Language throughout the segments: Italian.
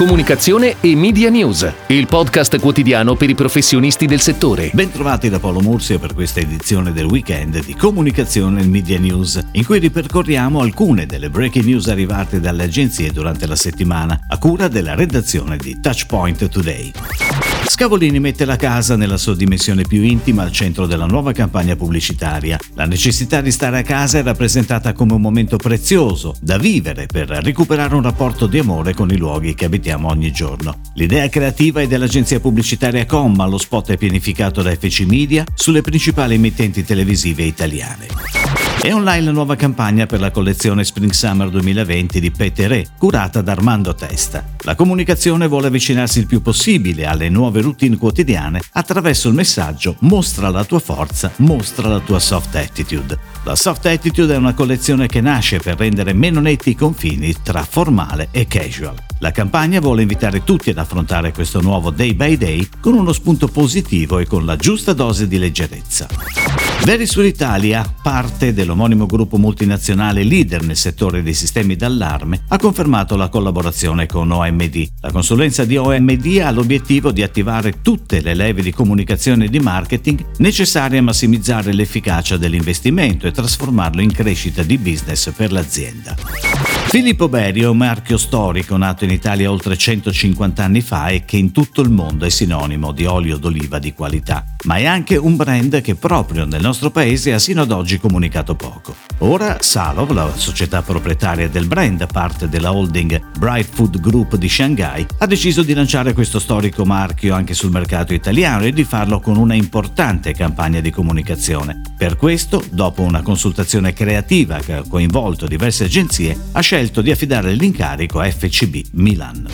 Comunicazione e Media News, il podcast quotidiano per i professionisti del settore. Bentrovati da Paolo Murzio per questa edizione del weekend di Comunicazione e Media News, in cui ripercorriamo alcune delle breaking news arrivate dalle agenzie durante la settimana, a cura della redazione di Touchpoint Today. Scavolini mette la casa nella sua dimensione più intima al centro della nuova campagna pubblicitaria. La necessità di stare a casa è rappresentata come un momento prezioso da vivere per recuperare un rapporto di amore con i luoghi che abitiamo ogni giorno. L'idea creativa è dell'agenzia pubblicitaria Comma, lo spot è pianificato da FC Media sulle principali emittenti televisive italiane. È online la nuova campagna per la collezione Spring Summer 2020 di Peteré, curata da Armando Testa. La comunicazione vuole avvicinarsi il più possibile alle nuove routine quotidiane attraverso il messaggio Mostra la tua forza, mostra la tua soft attitude. La soft attitude è una collezione che nasce per rendere meno netti i confini tra formale e casual. La campagna vuole invitare tutti ad affrontare questo nuovo day by day con uno spunto positivo e con la giusta dose di leggerezza. Verisure Italia, parte dell'omonimo gruppo multinazionale leader nel settore dei sistemi d'allarme, ha confermato la collaborazione con OMD. La consulenza di OMD ha l'obiettivo di attivare tutte le leve di comunicazione e di marketing necessarie a massimizzare l'efficacia dell'investimento e trasformarlo in crescita di business per l'azienda. Filippo Berio è un marchio storico nato in Italia oltre 150 anni fa e che in tutto il mondo è sinonimo di olio d'oliva di qualità, ma è anche un brand che proprio nel nostro paese ha sino ad oggi comunicato poco. Ora Salov, la società proprietaria del brand, parte della holding Bright Food Group di Shanghai, ha deciso di lanciare questo storico marchio anche sul mercato italiano e di farlo con una importante campagna di comunicazione. Per questo, dopo una consultazione creativa che ha coinvolto diverse agenzie, ha scelto di affidare l'incarico a FCB Milan.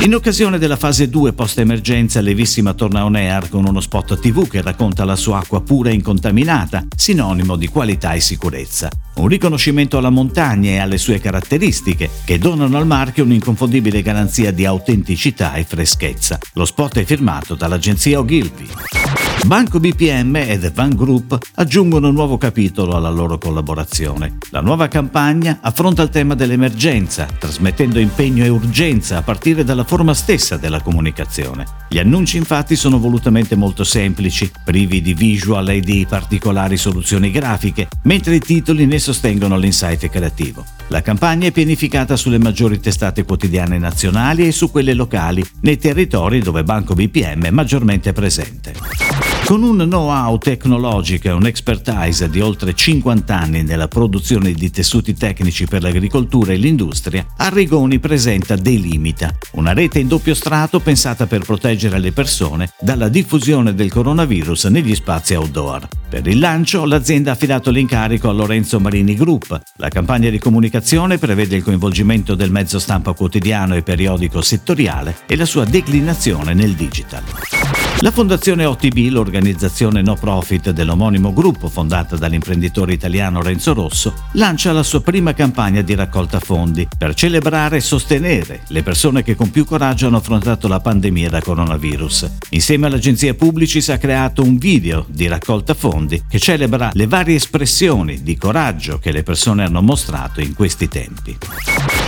In occasione della fase 2 post-emergenza, Levissima torna on air con uno spot TV che racconta la sua acqua pura e incontaminata, sinonimo di qualità e sicurezza. Un riconoscimento alla montagna e alle sue caratteristiche che donano al marchio un'inconfondibile garanzia di autenticità e freschezza. Lo spot è firmato dall'agenzia Ogilvy. Banco BPM e The Van Group aggiungono un nuovo capitolo alla loro collaborazione. La nuova campagna affronta il tema dell'emergenza, trasmettendo impegno e urgenza a partire dalla forma stessa della comunicazione. Gli annunci infatti sono volutamente molto semplici, privi di visual e di particolari soluzioni grafiche, mentre i titoli ne sostengono l'insight creativo. La campagna è pianificata sulle maggiori testate quotidiane nazionali e su quelle locali, nei territori dove Banco BPM è maggiormente presente. Con un know-how tecnologico e un'expertise di oltre 50 anni nella produzione di tessuti tecnici per l'agricoltura e l'industria, Arrigoni presenta Delimita, una rete in doppio strato pensata per proteggere le persone dalla diffusione del coronavirus negli spazi outdoor. Per il lancio l'azienda ha affidato l'incarico a Lorenzo Marini Group. La campagna di comunicazione prevede il coinvolgimento del mezzo stampa quotidiano e periodico settoriale e la sua declinazione nel digital. La Fondazione OTB, l'organizzazione no profit dell'omonimo gruppo fondata dall'imprenditore italiano Renzo Rosso, lancia la sua prima campagna di raccolta fondi per celebrare e sostenere le persone che con più coraggio hanno affrontato la pandemia da coronavirus. Insieme all'agenzia Publicis ha creato un video di raccolta fondi che celebra le varie espressioni di coraggio che le persone hanno mostrato in questi tempi.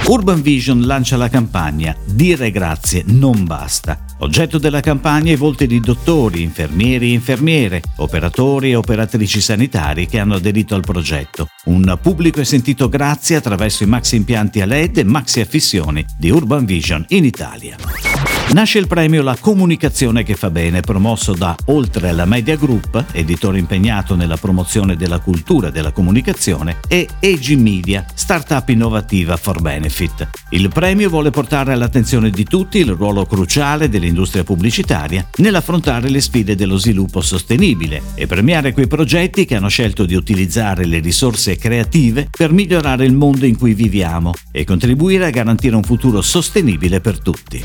Urban Vision lancia la campagna Dire grazie non basta Oggetto della campagna i volti di dottori, infermieri e infermiere, operatori e operatrici sanitari che hanno aderito al progetto. Un pubblico è sentito grazie attraverso i maxi impianti a LED e maxi affissioni di Urban Vision in Italia. Nasce il premio La comunicazione che fa bene, promosso da Oltre alla Media Group, editore impegnato nella promozione della cultura della comunicazione, e EG Media, startup innovativa for benefit. Il premio vuole portare all'attenzione di tutti il ruolo cruciale dell'industria pubblicitaria nell'affrontare le sfide dello sviluppo sostenibile e premiare quei progetti che hanno scelto di utilizzare le risorse creative per migliorare il mondo in cui viviamo e contribuire a garantire un futuro sostenibile per tutti.